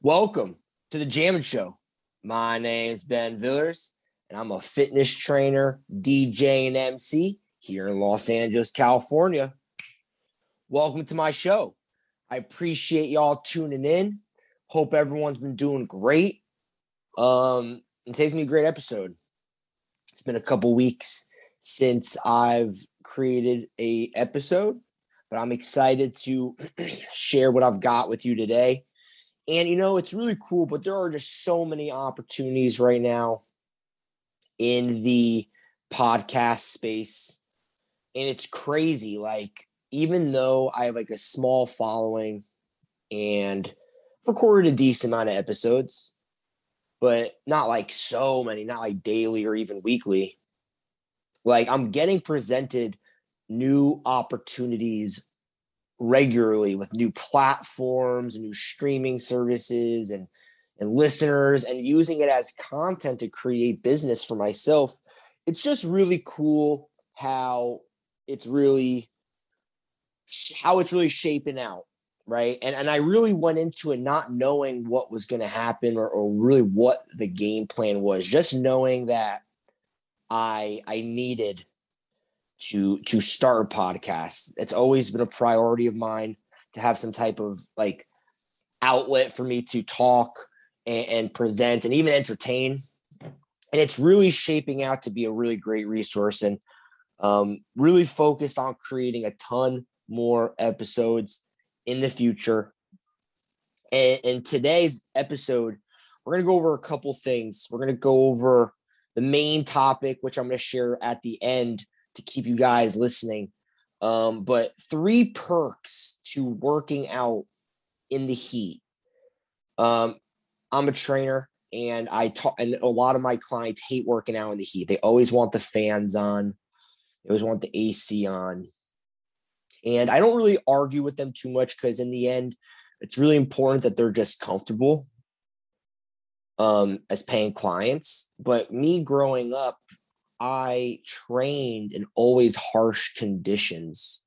Welcome to the Jamming Show. My name is Ben Villers, and I'm a fitness trainer, DJ, and MC here in Los Angeles, California. Welcome to my show. I appreciate y'all tuning in. Hope everyone's been doing great. Um, today's gonna be a great episode. It's been a couple weeks since I've created a episode, but I'm excited to share what I've got with you today. And you know, it's really cool, but there are just so many opportunities right now in the podcast space. And it's crazy. Like, even though I have like a small following and recorded a decent amount of episodes, but not like so many, not like daily or even weekly. Like, I'm getting presented new opportunities regularly with new platforms, new streaming services, and and listeners, and using it as content to create business for myself. It's just really cool how it's really how it's really shaping out right and and i really went into it not knowing what was going to happen or, or really what the game plan was just knowing that i i needed to to start a podcast. It's always been a priority of mine to have some type of like outlet for me to talk and, and present and even entertain. And it's really shaping out to be a really great resource and um, really focused on creating a ton more episodes in the future. And in today's episode, we're going to go over a couple things. We're going to go over the main topic, which I'm going to share at the end to keep you guys listening. Um, but three perks to working out in the heat. Um, I'm a trainer and I talk, and a lot of my clients hate working out in the heat. They always want the fans on, they always want the AC on. And I don't really argue with them too much because in the end, it's really important that they're just comfortable um, as paying clients. But me growing up, I trained in always harsh conditions.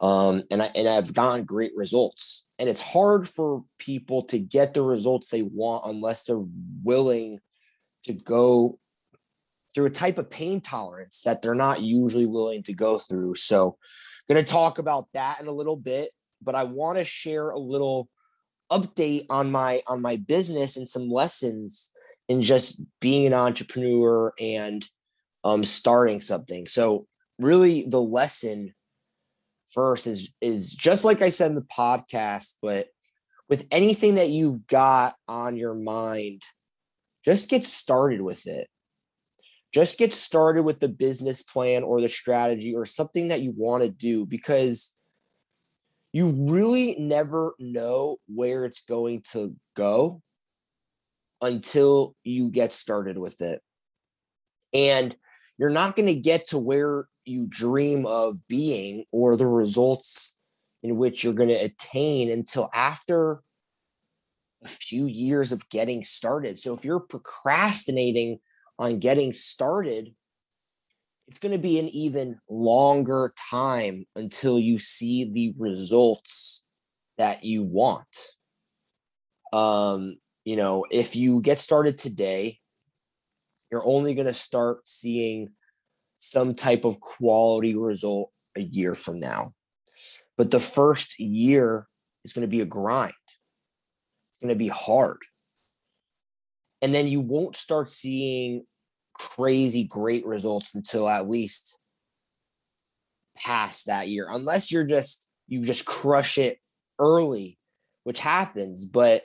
Um, and I and I've gotten great results. And it's hard for people to get the results they want unless they're willing to go through a type of pain tolerance that they're not usually willing to go through. So going to talk about that in a little bit, but I want to share a little update on my on my business and some lessons in just being an entrepreneur and um, starting something. So really the lesson first is is just like I said in the podcast, but with anything that you've got on your mind, just get started with it. Just get started with the business plan or the strategy or something that you want to do because you really never know where it's going to go until you get started with it. And you're not going to get to where you dream of being or the results in which you're going to attain until after a few years of getting started. So if you're procrastinating on getting started, it's going to be an even longer time until you see the results that you want. Um, you know, if you get started today you're only going to start seeing some type of quality result a year from now. But the first year is going to be a grind. It's going to be hard. And then you won't start seeing crazy great results until at least past that year, unless you're just, you just crush it early, which happens, but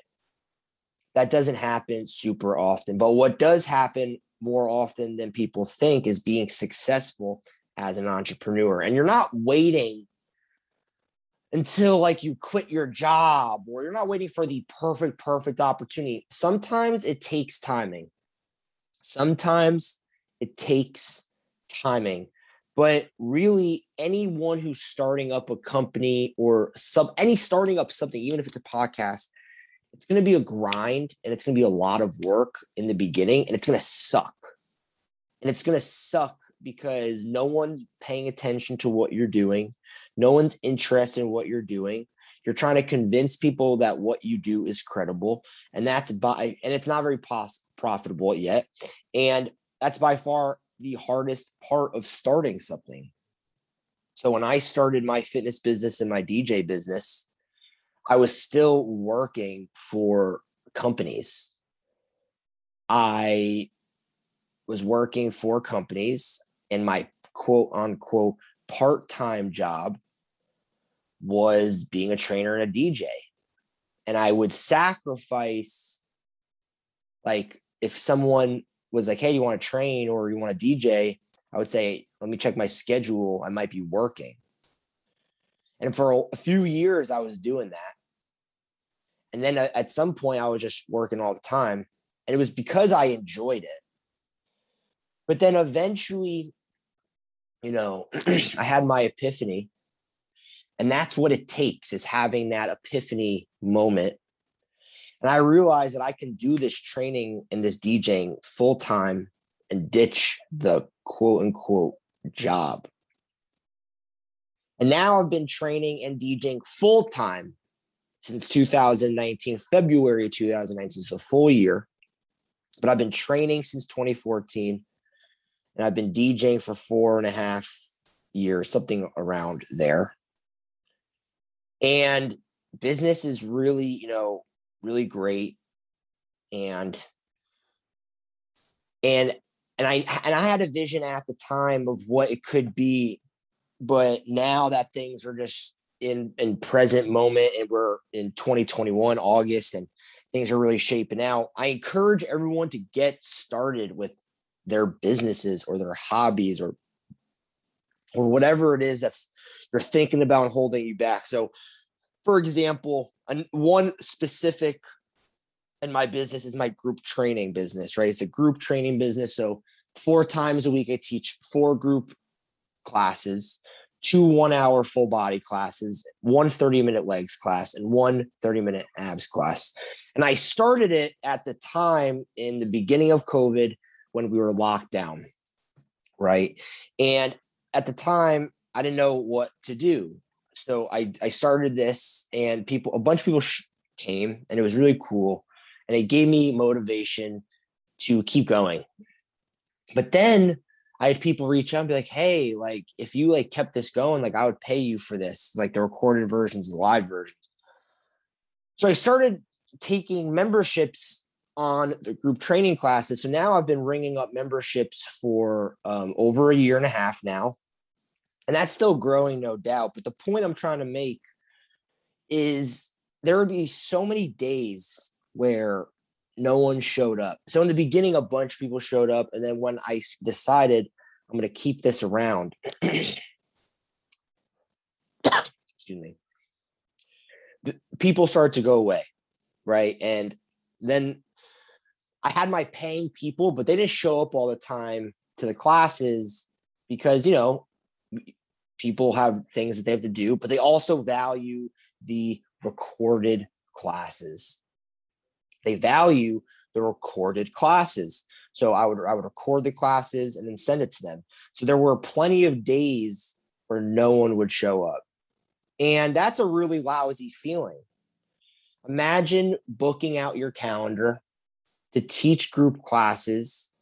that doesn't happen super often. But what does happen more often than people think is being successful as an entrepreneur. And you're not waiting until like you quit your job or you're not waiting for the perfect perfect opportunity. Sometimes it takes timing. Sometimes it takes timing. But really anyone who's starting up a company or some any starting up something even if it's a podcast it's going to be a grind and it's going to be a lot of work in the beginning and it's going to suck. And it's going to suck because no one's paying attention to what you're doing. No one's interested in what you're doing. You're trying to convince people that what you do is credible, and that's by and it's not very pos- profitable yet. And that's by far the hardest part of starting something. So when I started my fitness business and my DJ business, I was still working for companies. I was working for companies and my quote unquote part-time job was being a trainer and a DJ. And I would sacrifice like if someone was like, "Hey, you want to train or you want to DJ?" I would say, "Let me check my schedule. I might be working." And for a few years I was doing that. And then uh, at some point I was just working all the time, and it was because I enjoyed it. But then eventually, you know, I had my epiphany. And that's what it takes is having that epiphany moment. And I realized that I can do this training and this DJing full time and ditch the quote unquote job. And now I've been training and DJing full time since 2019, February 2019, so the full year. But I've been training since 2014 and I've been DJing for four and a half years, something around there. And business is really, you know, really great. And and and I and I had a vision at the time of what it could be, but now that things are just in in present moment and we're in 2021 August and things are really shaping out. I encourage everyone to get started with their businesses or their hobbies or or whatever it is that's you're thinking about holding you back. So, for example, one specific in my business is my group training business, right? It's a group training business. So, four times a week, I teach four group classes, two one hour full body classes, one 30 minute legs class, and one 30 minute abs class. And I started it at the time in the beginning of COVID when we were locked down, right? And at the time, I didn't know what to do. So I, I started this, and people, a bunch of people sh- came, and it was really cool. And it gave me motivation to keep going. But then I had people reach out and be like, hey, like if you like kept this going, like I would pay you for this, like the recorded versions, the live versions. So I started taking memberships on the group training classes. So now I've been ringing up memberships for um, over a year and a half now. And that's still growing, no doubt. But the point I'm trying to make is there would be so many days where no one showed up. So in the beginning, a bunch of people showed up. And then when I decided I'm going to keep this around, excuse me, the, people started to go away. Right. And then I had my paying people, but they didn't show up all the time to the classes because, you know, people have things that they have to do, but they also value the recorded classes. They value the recorded classes. So I would I would record the classes and then send it to them. So there were plenty of days where no one would show up. And that's a really lousy feeling. Imagine booking out your calendar to teach group classes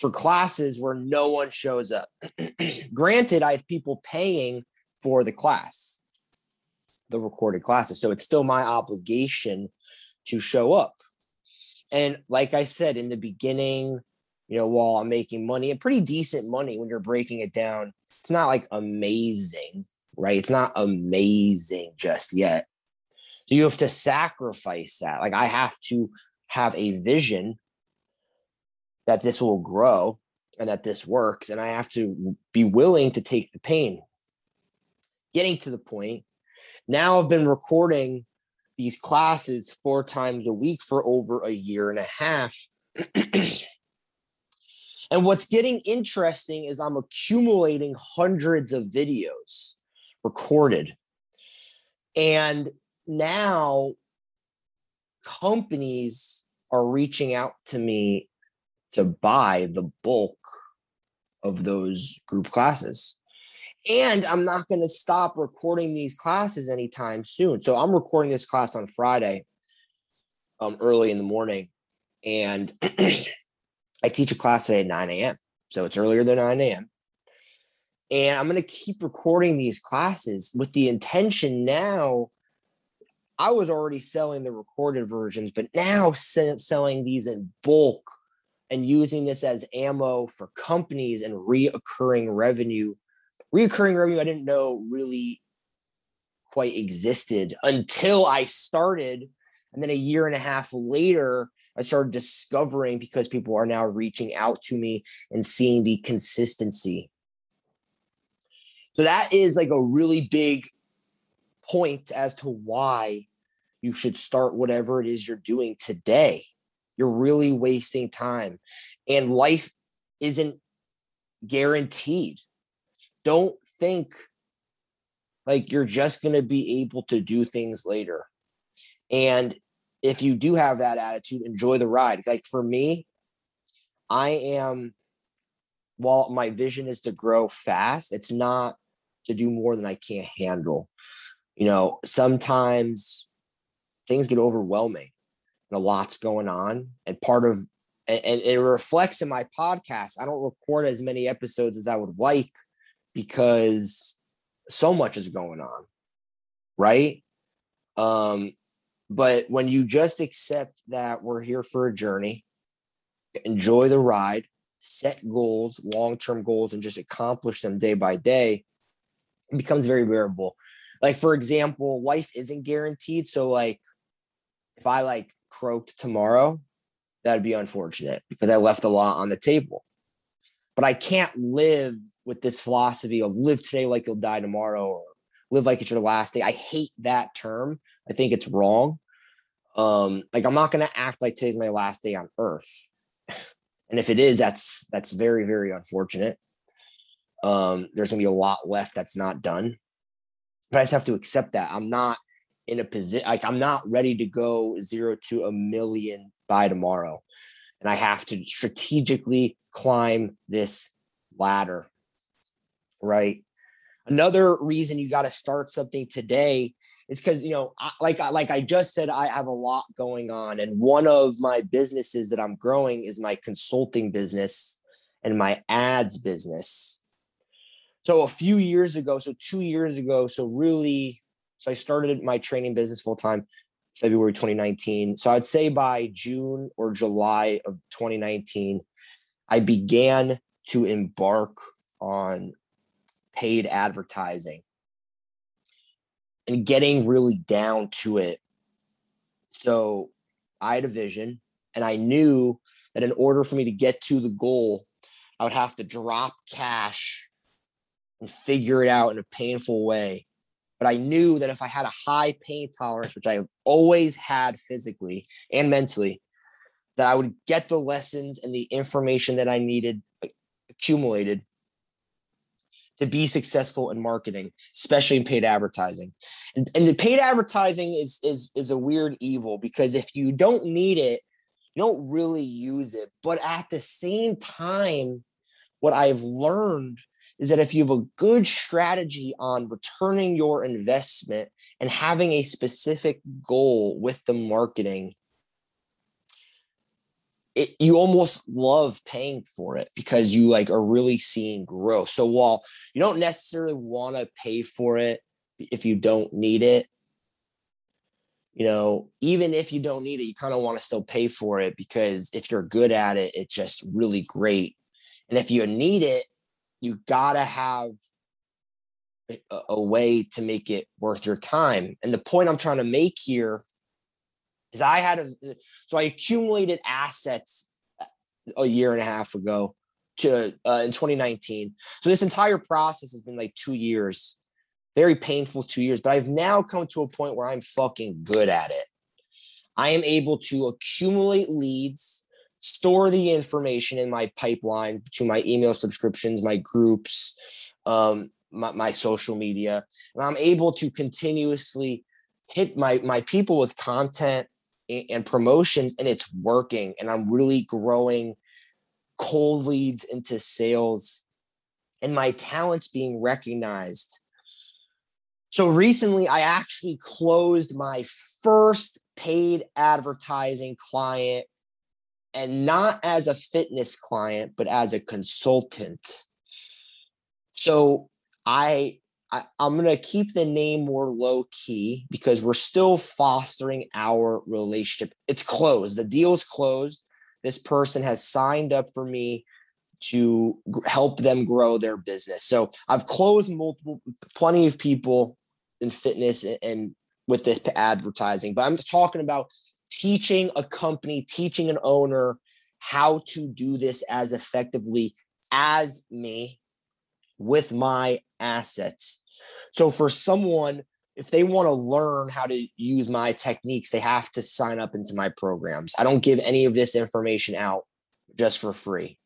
for classes where no one shows up. Granted, I have people paying for the class, the recorded classes. So it's still my obligation to show up. And like I said in the beginning, you know, while I'm making money and pretty decent money when you're breaking it down, it's not like amazing, right? It's not amazing just yet. So you have to sacrifice that. Like I have to have a vision that this will grow and that this works. And I have to be willing to take the pain. Getting to the point, now I've been recording these classes four times a week for over a year and a half. and what's getting interesting is I'm accumulating hundreds of videos recorded. And now companies are reaching out to me to buy the bulk of those group classes. And I'm not going to stop recording these classes anytime soon. So I'm recording this class on Friday, um, early in the morning, and I teach a class today at 9 a.m. So it's earlier than 9 a.m. And I'm going to keep recording these classes with the intention now. I was already selling the recorded versions, but now selling these in bulk and using this as ammo for companies and reoccurring revenue. Reoccurring revenue, I didn't know really quite existed until I started. And then a year and a half later, I started discovering because people are now reaching out to me and seeing the consistency. So that is like a really big point as to why you should start whatever it is you're doing today. You're really wasting time, and life isn't guaranteed. Don't think like you're just going to be able to do things later. And if you do have that attitude, enjoy the ride. Like for me, I am, while my vision is to grow fast, it's not to do more than I can't handle. You know, sometimes things get overwhelming and a lot's going on. And part of, and, and it reflects in my podcast. I don't record as many episodes as I would like because so much is going on. Right. Um, but when you just accept that we're here for a journey, enjoy the ride, set goals, long term goals, and just accomplish them day by day, it becomes very bearable. Like, for example, life isn't guaranteed. So, like, if I like croaked tomorrow, that'd be unfortunate because I left a lot on the table. But I can't live with this philosophy of live today like you'll die tomorrow or live like it's your last day. I hate that term I think it's wrong. Um, like I'm not gonna act like today's my last day on earth. and if it is, that's that's very, very unfortunate. Um, there's gonna be a lot left that's not done. But I just have to accept that. I'm not in a position like I'm not ready to go zero to a million by tomorrow. And I have to strategically climb this ladder. Right. Another reason you got to start something today is because you know, I, like like I just said, I have a lot going on, and one of my businesses that I'm growing is my consulting business and my ads business. So a few years ago, so two years ago, so really, so I started my training business full time February 2019. So I'd say by June or July of 2019, I began to embark on paid advertising and getting really down to it. So I had a vision and I knew that in order for me to get to the goal, I would have to drop cash and figure it out in a painful way. But I knew that if I had a high pain tolerance, which I have always had physically and mentally, that I would get the lessons and the information that I needed accumulated to be successful in marketing, especially in paid advertising. And, and the paid advertising is is is a weird evil because if you don't need it, you don't really use it. But at the same time, what I've learned is that if you have a good strategy on returning your investment and having a specific goal with the marketing, it, you almost love paying for it because you like are really seeing growth. So while you don't necessarily want to pay for it if you don't need it, you know, even if you don't need it, you kind of want to still pay for it because if you're good at it, it's just really great. And if you need it, you gotta have a, a way to make it worth your time. And the point I'm trying to make here is I had a so I accumulated assets a year and a half ago to uh, in 2019. So this entire process has been like two years, very painful two years. But I've now come to a point where I'm fucking good at it. I am able to accumulate leads, store the information in my pipeline to my email subscriptions, my groups, um, my, my social media, and I'm able to continuously hit my my people with content and promotions and it's working and i'm really growing cold leads into sales and my talents being recognized. So recently, I actually closed my first paid advertising client and not as a fitness client, but as a consultant. So I, I am gonna keep the name more low key because we're still fostering our relationship. It's closed. The deal's closed. This person has signed up for me to help them grow their business. So I've closed multiple, plenty of people in fitness and, and with this advertising, but I'm talking about teaching a company, teaching an owner how to do this as effectively as me with my assets. So for someone, if they want to learn how to use my techniques, they have to sign up into my programs. I don't give any of this information out just for free.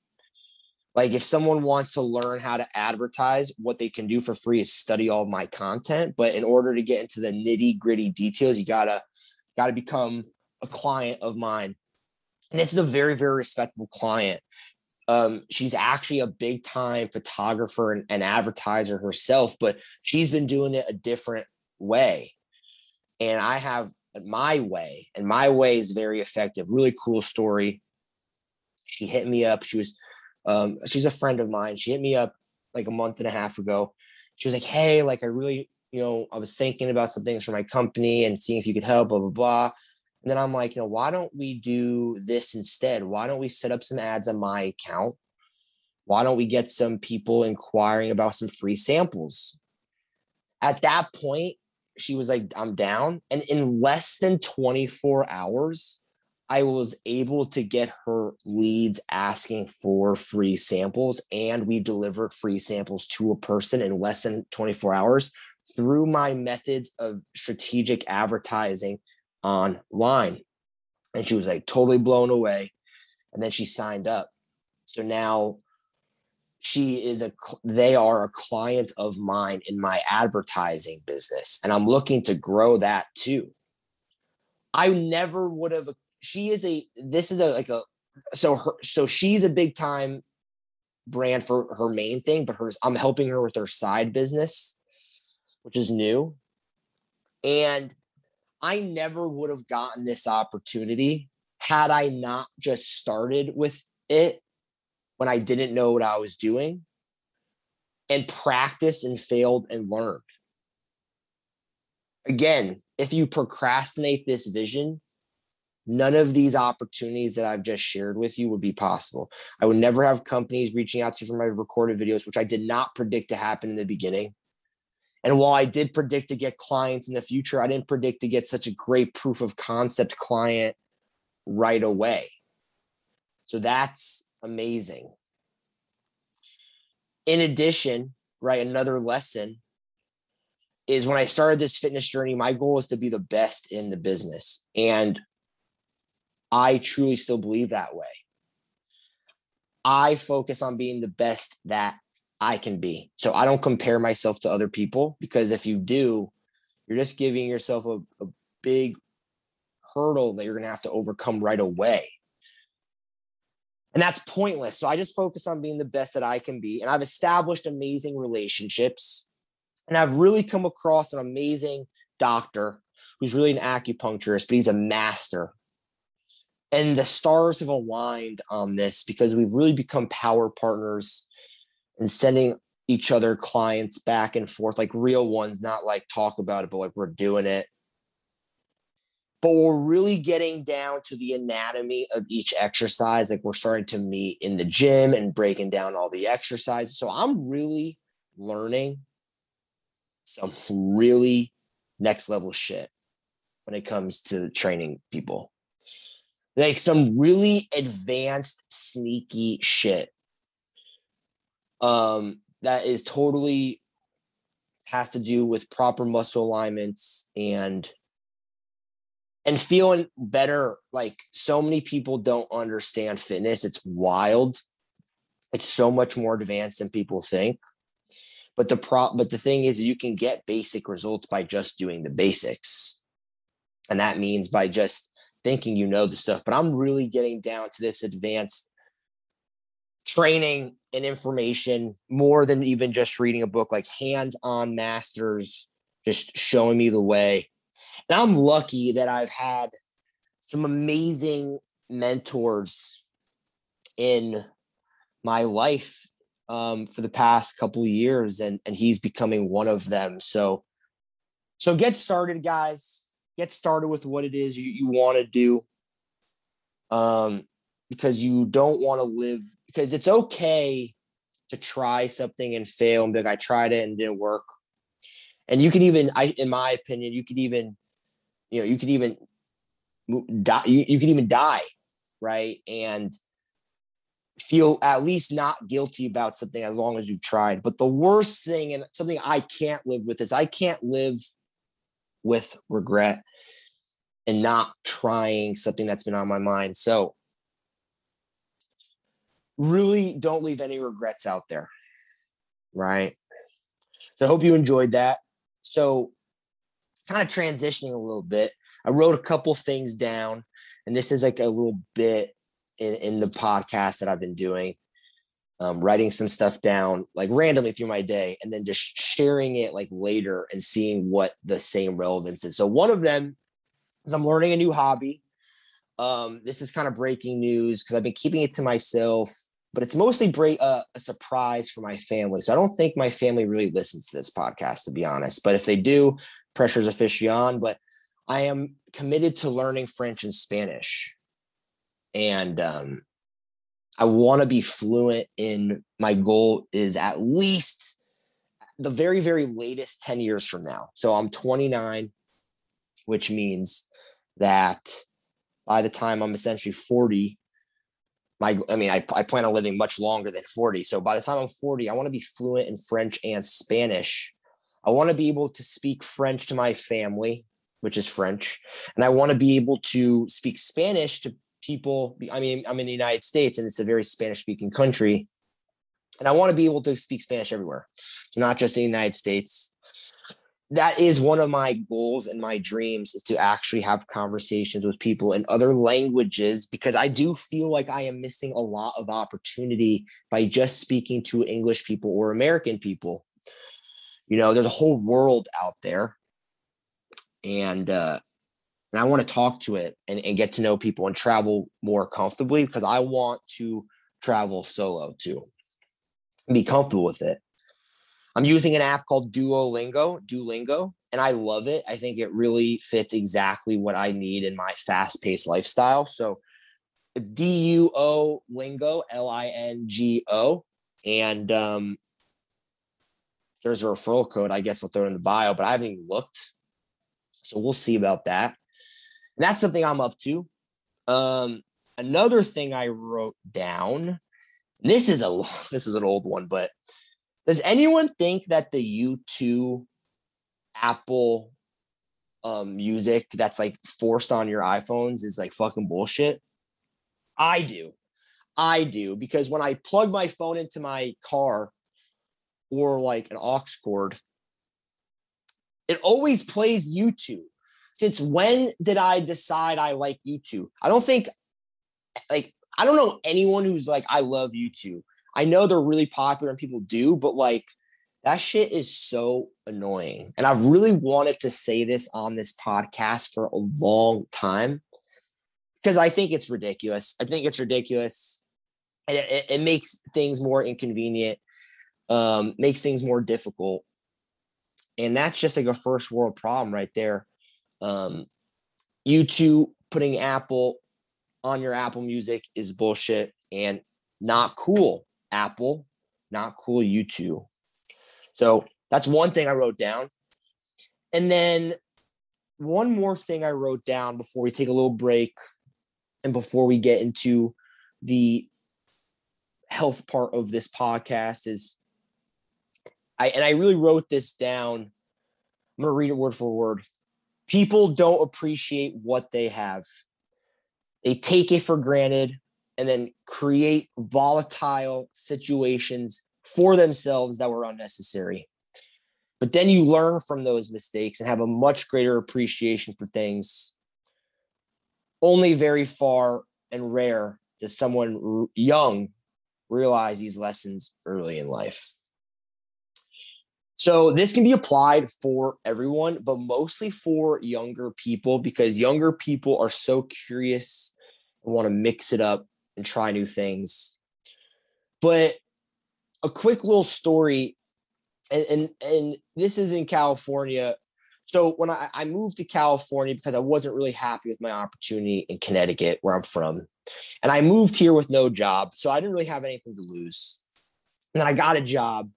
Like if someone wants to learn how to advertise, what they can do for free is study all my content. But in order to get into the nitty gritty details, you gotta gotta become a client of mine. And this is a very, very respectable client. Um, she's actually a big time photographer and, and advertiser herself, but she's been doing it a different way. And I have my way, and my way is very effective. Really cool story. She hit me up. She was um, she's a friend of mine. She hit me up like a month and a half ago. She was like, Hey, like I really, you know, I was thinking about some things for my company and seeing if you could help, blah, blah, blah. And then I'm like, you know, why don't we do this instead? Why don't we set up some ads on my account? Why don't we get some people inquiring about some free samples? At that point, she was like, I'm down. And in less than 24 hours, I was able to get her leads asking for free samples, and we delivered free samples to a person in less than 24 hours through my methods of strategic advertising online. And she was like totally blown away. And then she signed up. So now she is a they are a client of mine in my advertising business and i'm looking to grow that too i never would have she is a this is a like a so her so she's a big time brand for her main thing, but hers I'm helping her with her side business, which is new. And I never would have gotten this opportunity had I not just started with it when I didn't know what I was doing and practiced and failed and learned. Again, if you procrastinate this vision, none of these opportunities that I've just shared with you would be possible. I would never have companies reaching out to you for my recorded videos, which I did not predict to happen in the beginning. And while I did predict to get clients in the future, I didn't predict to get such a great proof of concept client right away. So that's amazing. In addition, right, another lesson is when I started this fitness journey, my goal is to be the best in the business. And I truly still believe that way. I focus on being the best that I can be. So I don't compare myself to other people because if you do, you're just giving yourself a, a big hurdle that you're going to have to overcome right away. And that's pointless. So I just focus on being the best that I can be. And I've established amazing relationships. And I've really come across an amazing doctor who's really an acupuncturist, but he's a master and the stars have aligned on this because we've really become power partners and sending each other clients back and forth like real ones not like talk about it but like we're doing it. But we're really getting down to the anatomy of each exercise. Like we're starting to meet in the gym and breaking down all the exercises. So i'm really learning some really next level shit when it comes to training people. Like some really advanced sneaky shit um that is totally has to do with proper muscle alignments and and feeling better. Like so many people don't understand fitness. It's wild. It's so much more advanced than people think. But the pro but the thing is you can get basic results by just doing the basics. And that means by just thinking you know the stuff, but I'm really getting down to this advanced training and information more than even just reading a book, like hands on masters just showing me the way. And I'm lucky that I've had some amazing mentors in my life um, for the past couple years, and and he's becoming one of them. So, so get started, guys. Get started with what it is you, you want to do. Um, because you don't want to live because it's okay to try something and fail and be like, I tried it and didn't work. And you can even, I, in my opinion, you could even, you know, you could even die. You, you even die, right? And feel at least not guilty about something as long as you've tried. But the worst thing and something I can't live with is I can't live with regret and not trying something that's been on my mind. So really don't leave any regrets out there. Right. So I hope you enjoyed that. So kind of transitioning a little bit, I wrote a couple things down, and this is like a little bit in, in the podcast that I've been doing. Um, writing some stuff down like randomly through my day and then just sharing it like later and seeing what the same relevance is. So one of them is I'm learning a new hobby. Um, this is kind of breaking news because I've been keeping it to myself, but it's mostly break, uh, a surprise for my family. So I don't think my family really listens to this podcast, to be honest. But if they do, pressure's officially on. But I am committed to learning French and Spanish and um, I want to be fluent in my goal is at least the very very latest 10 years from now. So I'm 29 which means that by the time I'm essentially 40 my I mean I, I plan on living much longer than 40. So by the time I'm 40 I want to be fluent in French and Spanish. I want to be able to speak French to my family, which is French, and I want to be able to speak Spanish to people i mean i'm in the united states and it's a very spanish speaking country and i want to be able to speak spanish everywhere so not just in the united states that is one of my goals and my dreams is to actually have conversations with people in other languages because i do feel like i am missing a lot of opportunity by just speaking to english people or american people you know there's a whole world out there and uh and I want to talk to it and, and get to know people and travel more comfortably because I want to travel solo too. Be comfortable with it. I'm using an app called Duolingo, Duolingo, and I love it. I think it really fits exactly what I need in my fast-paced lifestyle. So D U O Lingo, L I N G O, and um, there's a referral code. I guess I'll throw it in the bio, but I haven't even looked. So we'll see about that. And that's something I'm up to. Um, another thing I wrote down. This is a this is an old one, but does anyone think that the U2 Apple um, music that's like forced on your iPhones is like fucking bullshit? I do. I do because when I plug my phone into my car or like an aux cord, it always plays U2 since when did I decide I like U2? I don't think like I don't know anyone who's like I love U2. I know they're really popular and people do, but like that shit is so annoying. And I've really wanted to say this on this podcast for a long time because I think it's ridiculous. I think it's ridiculous. And it, it, it makes things more inconvenient, um, makes things more difficult. And that's just like a first world problem right there. Um, U2 putting Apple on your Apple Music is bullshit and not cool. Apple, not cool. U2. So that's one thing I wrote down. And then one more thing I wrote down before we take a little break and before we get into the health part of this podcast is I and I really wrote this down. I'm gonna read it word for word people don't appreciate what they have. They take it for granted and then create volatile situations for themselves that were unnecessary. But then you learn from those mistakes and have a much greater appreciation for things. Only very far and rare does someone young realize these lessons early in life. So this can be applied for everyone, but mostly for younger people because younger people are so curious and want to mix it up and try new things. But a quick little story, and and, and this is in California. So when I, I moved to California because I wasn't really happy with my opportunity in Connecticut, where I'm from, and I moved here with no job, so I didn't really have anything to lose. And then I got a job,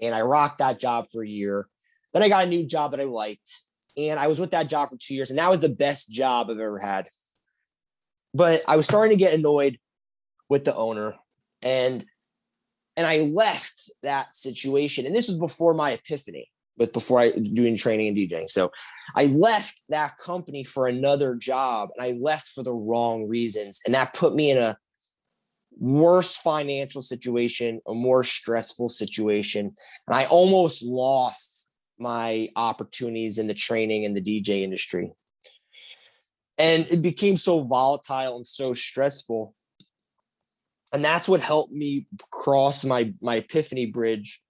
and I rocked that job for a year. Then I got a new job that I liked, and I was with that job for two years, and that was the best job I've ever had. But I was starting to get annoyed with the owner, and and I left that situation. And this was before my epiphany, but before I doing training and DJing. So I left that company for another job and I left for the wrong reasons. And that put me in a worse financial situation, a more stressful situation. And I almost lost my opportunities in the training and the DJ industry. And it became so volatile and so stressful. And that's what helped me cross my my epiphany bridge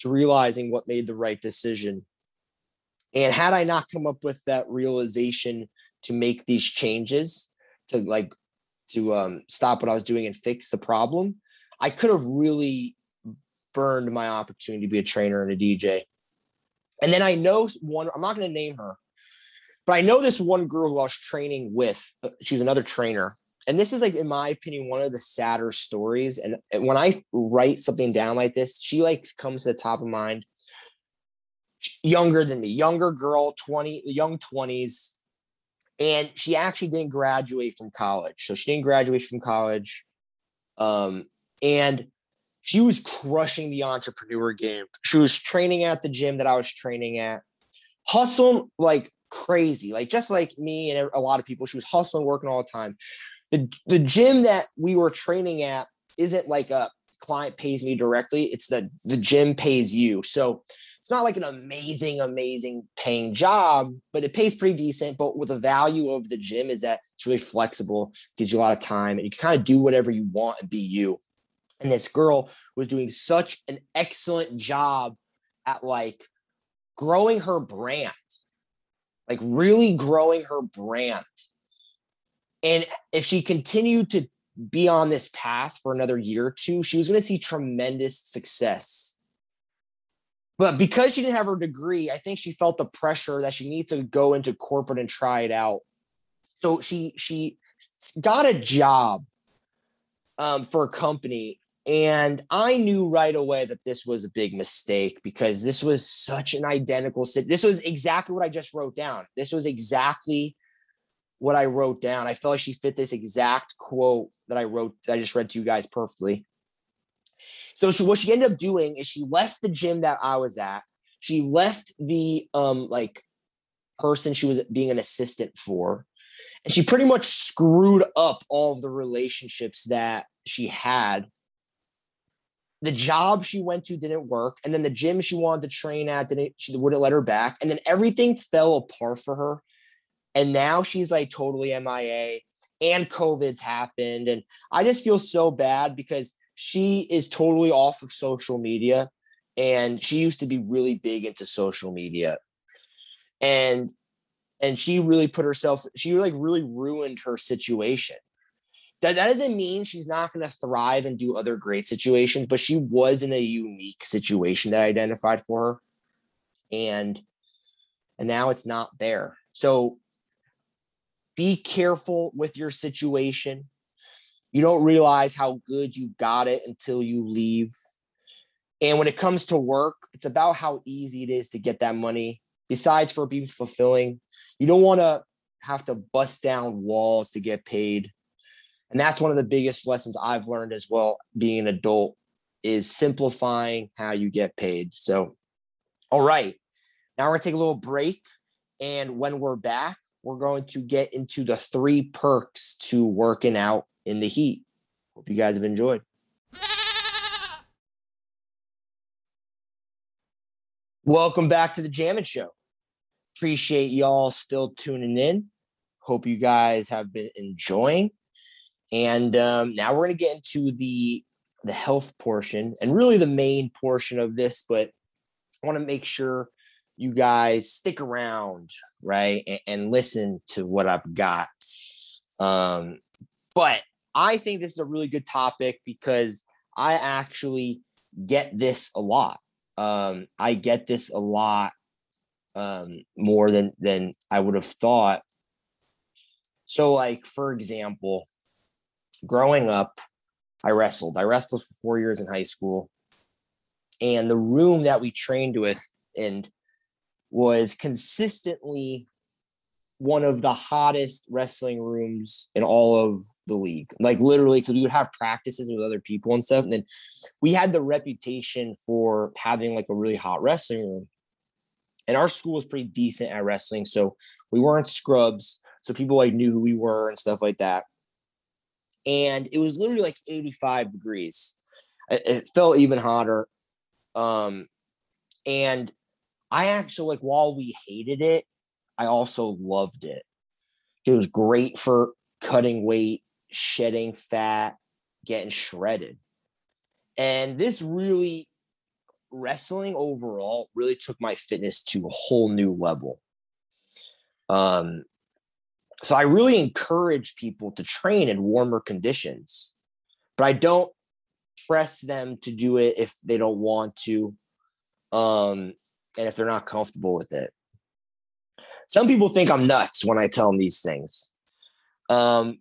to realizing what made the right decision. And had i not come up with that realization to make these changes to like to um, stop what i was doing and fix the problem i could have really burned my opportunity to be a trainer and a dj and then i know one i'm not going to name her but i know this one girl who i was training with uh, she's another trainer. And this is like in my opinion one of the sadder stories. And when i write something down like this she like comes to the top of mind. Younger than me younger girl 20 young 20s and she actually didn't graduate from college. So she didn't graduate from college. Um and she was crushing the entrepreneur game. She was training at the gym that i was training at. Hustling like crazy like just like me and a lot of people she was hustling working all the time the the gym that we were training at isn't like a client pays me directly. It's the the gym pays you. So it's not like an amazing, amazing paying job, but it pays pretty decent. But with the value of the gym is that it's really flexible, gives you a lot of time, and you can kind of do whatever you want and be you. And this girl was doing such an excellent job at like growing her brand, like really growing her brand and if she continued to be on this path for another year or two, she was going to see tremendous success. But because she didn't have her degree, I think she felt the pressure that she needs to go into corporate and try it out. So she she got a job um, for a company, and I knew right away that this was a big mistake because this was such an identical. sit. This was exactly what I just wrote down. This was exactly what I wrote down. I felt like she fit this exact quote that I wrote that I just read to you guys perfectly. So she, what she ended up doing is she left the gym that I was at. She left the um like person she was being an assistant for. And she pretty much screwed up all of the relationships that she had. The job she went to didn't work, and then the gym she wanted to train at didn't she wouldn't let her back, and then everything fell apart for her and now she's like totally MIA and COVID's happened. And I just feel so bad because she is totally off of social media and she used to be really big into social media. And and she really put herself, she like really ruined her situation. That, that doesn't mean she's not going to thrive and do other great situations, but she was in a unique situation that I identified for her. And and now it's not there. So be careful with your situation. You don't realize how good you got it until you leave. And when it comes to work, it's about how easy it is to get that money. Besides for being fulfilling, you don't want to have to bust down walls to get paid. And that's one of the biggest lessons I've learned as well being an adult is simplifying how you get paid. So, all right. Now we're to take a little break. And when we're back, we're going to get into the three perks to working out in the heat. Hope you guys have enjoyed. Welcome back to the Jammin' Show. Appreciate y'all still tuning in. Hope you guys have been enjoying. And um, now we're going to get into the the health portion and really the main portion of this, but I want to make sure you guys stick around, right, and, and listen to what I've got. Um, but I think this is a really good topic because I actually get this a lot. Um, I get this a lot um, more than than I would have thought. So, like for example, growing up, I wrestled. I wrestled for four years in high school, and the room that we trained with and was consistently one of the hottest wrestling rooms in all of the league. Like literally, because we would have practices with other people and stuff. And then we had the reputation for having like a really hot wrestling room. And our school was pretty decent at wrestling. So we weren't scrubs. So people like knew who we were and stuff like that. And it was literally like 85 degrees. It, felt even hotter. Um, and I actually like while we hated it, I also loved it. It was great for cutting weight, shedding fat, getting shredded. And this really, wrestling overall, really took my fitness to a whole new level. Um, so I really encourage people to train in warmer conditions, but I don't press them to do it if they don't want to, um, and if they're not comfortable with it. Some people think I'm nuts when I tell them these things. Um,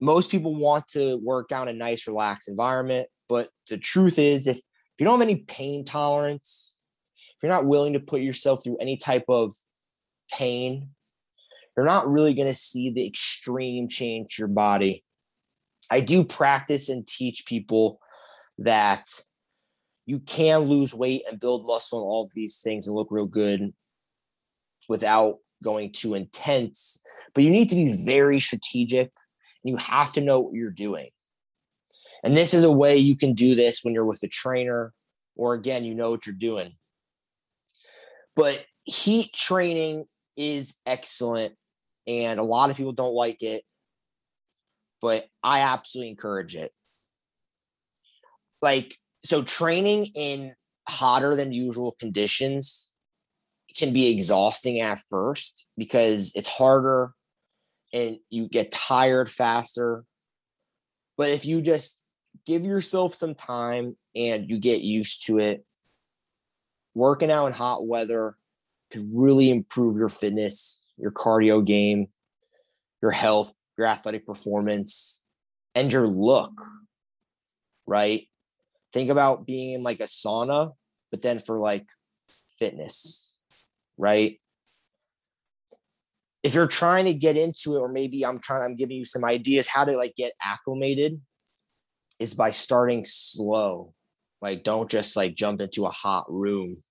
most people want to work out in a nice, relaxed environment, but the truth is, if, if you don't have any pain tolerance, if you're not willing to put yourself through any type of pain, you're not really going to see the extreme change your body. I do practice and teach people that you can lose weight and build muscle and all of these things and look real good without going too intense. But you need to be very strategic and you have to know what you're doing. And this is a way you can do this when you're with a trainer, or again, you know what you're doing. But heat training is excellent, and a lot of people don't like it, but I absolutely encourage it. Like, so training in hotter than usual conditions can be exhausting at first because it's harder and you get tired faster. But if you just give yourself some time and you get used to it, working out in hot weather could really improve your fitness, your cardio game, your health, your athletic performance, and your look. Right? Think about being in like a sauna, but then for like fitness right? If you're trying to get into it, or maybe I'm trying, I'm giving you some ideas how to like get acclimated, is by starting slow. Like, don't just like jump into a hot room.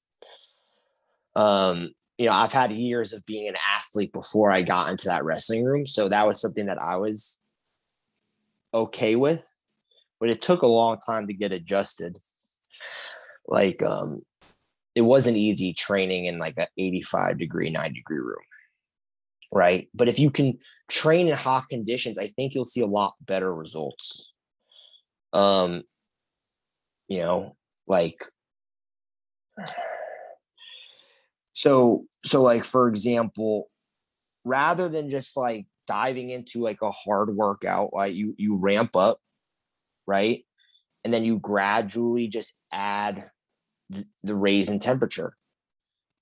Um, you know, I've had years of being an athlete before I got into that wrestling room. So that was something that I was okay with, but it took a long time to get adjusted. Like, um, it wasn't easy training in like an 85 degree, 90 degree room. Right. But if you can train in hot conditions, I think you'll see a lot better results. Um, you know, like so so like for example, rather than just like diving into like a hard workout, like you you ramp up, right? And then you gradually just add the, raise in temperature.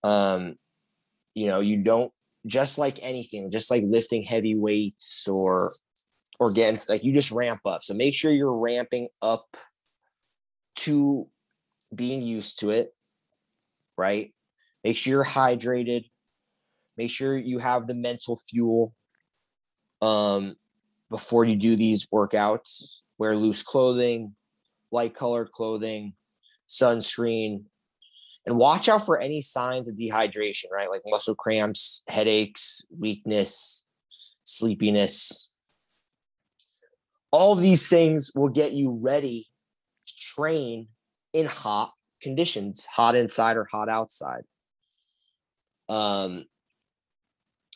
Um, you know, you don't just like anything, just like lifting heavy weights or or getting like you just ramp up. So make sure you're ramping up to being used to it, right? Make sure you're hydrated. Make sure you have the mental fuel um, before you do these workouts. Wear loose clothing, light colored clothing, sunscreen, and watch out for any signs of dehydration, right? Like muscle cramps, headaches, weakness, sleepiness. All of these things will get you ready to train in hot conditions, hot inside or hot outside. Um,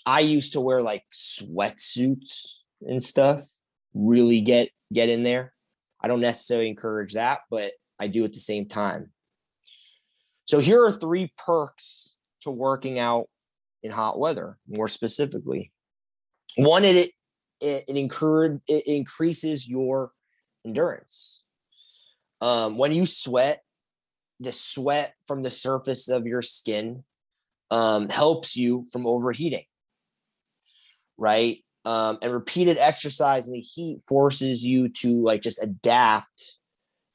I used to wear like sweatsuits and stuff, really get get in there. I don't necessarily encourage that, but I do at the same time. So here are three perks to working out in hot weather, more specifically. One, it it, it, encourage, it increases your endurance. Um, when you sweat, the sweat from the surface of your skin um, helps you from overheating, right? Um, and repeated exercise in the heat forces you to like just adapt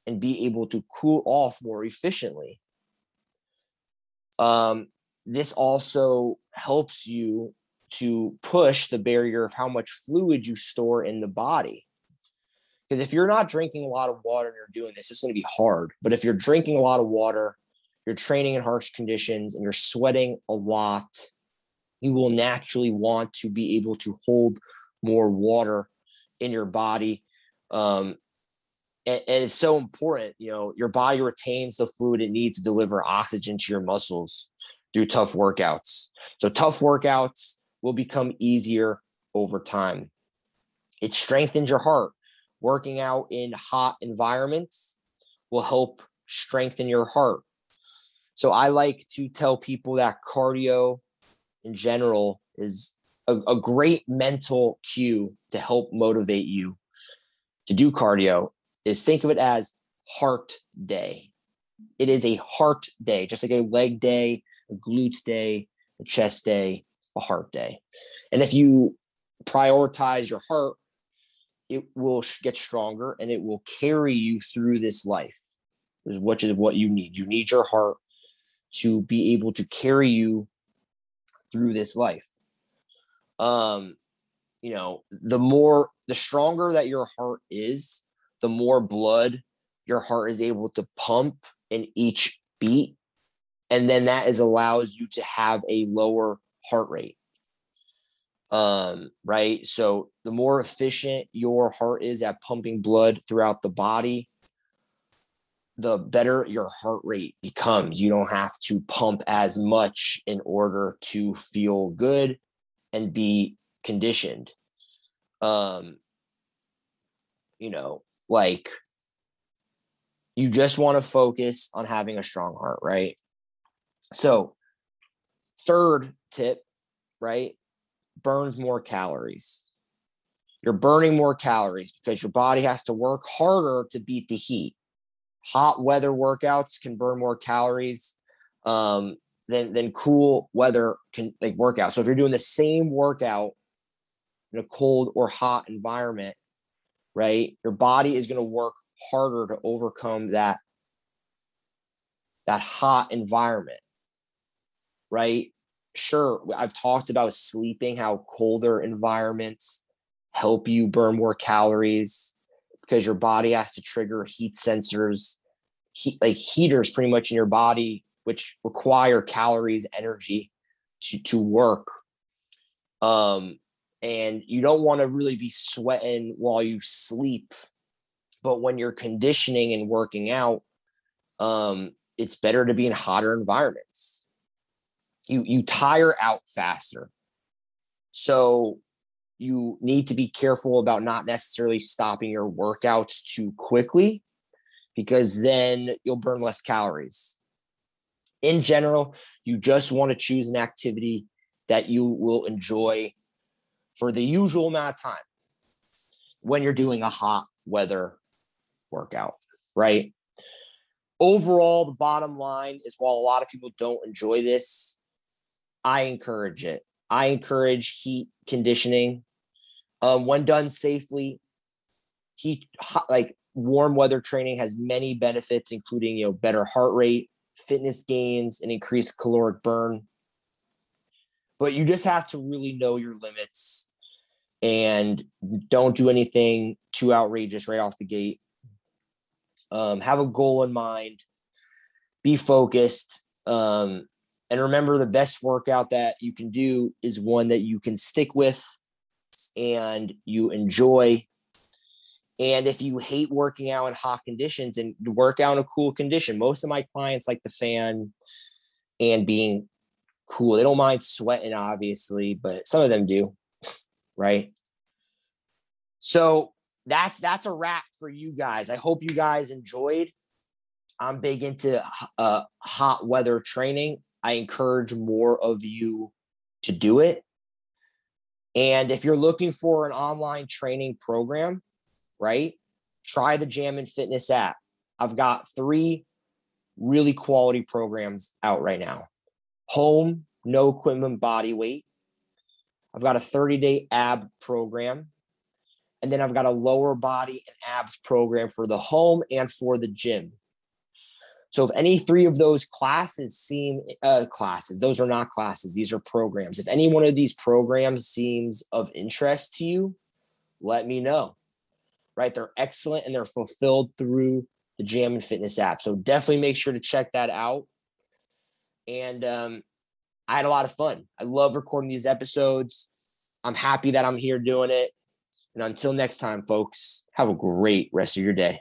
and be able to cool off more efficiently. Um, this also helps you to push the barrier of how much fluid you store in the body. Because if you're not drinking a lot of water and you're doing this, it's going to be hard. But if you're drinking a lot of water, you're training in harsh conditions, and you're sweating a lot, you will naturally want to be able to hold more water in your body. Um, and, and it's so important, you know, your body retains the fluid it needs to deliver oxygen to your muscles through tough workouts. So tough workouts will become easier over time. It strengthens your heart. Working out in hot environments will help strengthen your heart. So I like to tell people that cardio in general is a, a great mental cue to help motivate you to do cardio is think of it as heart day. It is a heart day, just like a leg day, a glutes day, a chest day, a heart day. And if you prioritize your heart, it will get stronger and it will carry you through this life, which is what you need. You need your heart to be able to carry you through this life. Um, you know, the more, the stronger that your heart is, the more blood your heart is able to pump in each beat and then that is allows you to have a lower heart rate um right so the more efficient your heart is at pumping blood throughout the body the better your heart rate becomes you don't have to pump as much in order to feel good and be conditioned um you know like you just want to focus on having a strong heart right so, third tip, right? Burns more calories. You're burning more calories because your body has to work harder to beat the heat. Hot weather workouts can burn more calories um, than than cool weather can like workout. So if you're doing the same workout in a cold or hot environment, right, your body is going to work harder to overcome that that hot environment right? Sure, I've talked about sleeping, how colder environments help you burn more calories because your body has to trigger heat sensors, heat, like heaters pretty much in your body, which require calories, energy to, to work. Um, and you don't want to really be sweating while you sleep. But when you're conditioning and working out, um, it's better to be in hotter environments you you tire out faster. So you need to be careful about not necessarily stopping your workouts too quickly because then you'll burn less calories. In general, you just want to choose an activity that you will enjoy for the usual amount of time when you're doing a hot weather workout, right? Overall, the bottom line is while a lot of people don't enjoy this, I encourage it. I encourage heat conditioning. Um, when done safely, heat like warm weather training has many benefits, including you know better heart rate, fitness gains, and increased caloric burn. But you just have to really know your limits and don't do anything too outrageous right off the gate. Um, have a goal in mind, be focused, um, and remember, the best workout that you can do is one that you can stick with and you enjoy. And if you hate working out in hot conditions and work out in a cool condition, most of my clients like the fan and being cool. They don't mind sweating, obviously, but some of them do, right? So that's that's a wrap for you guys. I hope you guys enjoyed. I'm big into uh, hot weather training. I encourage more of you to do it. And if you're looking for an online training program, right, try the Jamin Fitness app. I've got three really quality programs out right now home, no equipment, body weight. I've got a 30 day ab program. And then I've got a lower body and abs program for the home and for the gym. So if any three of those classes seem uh, classes, those are not classes, these are programs. If any one of these programs seems of interest to you, let me know. Right? They're excellent and they're fulfilled through the Jamin Fitness app. So definitely make sure to check that out. And um, I had a lot of fun. I love recording these episodes. I'm happy that I'm here doing it. And until next time, folks, have a great rest of your day.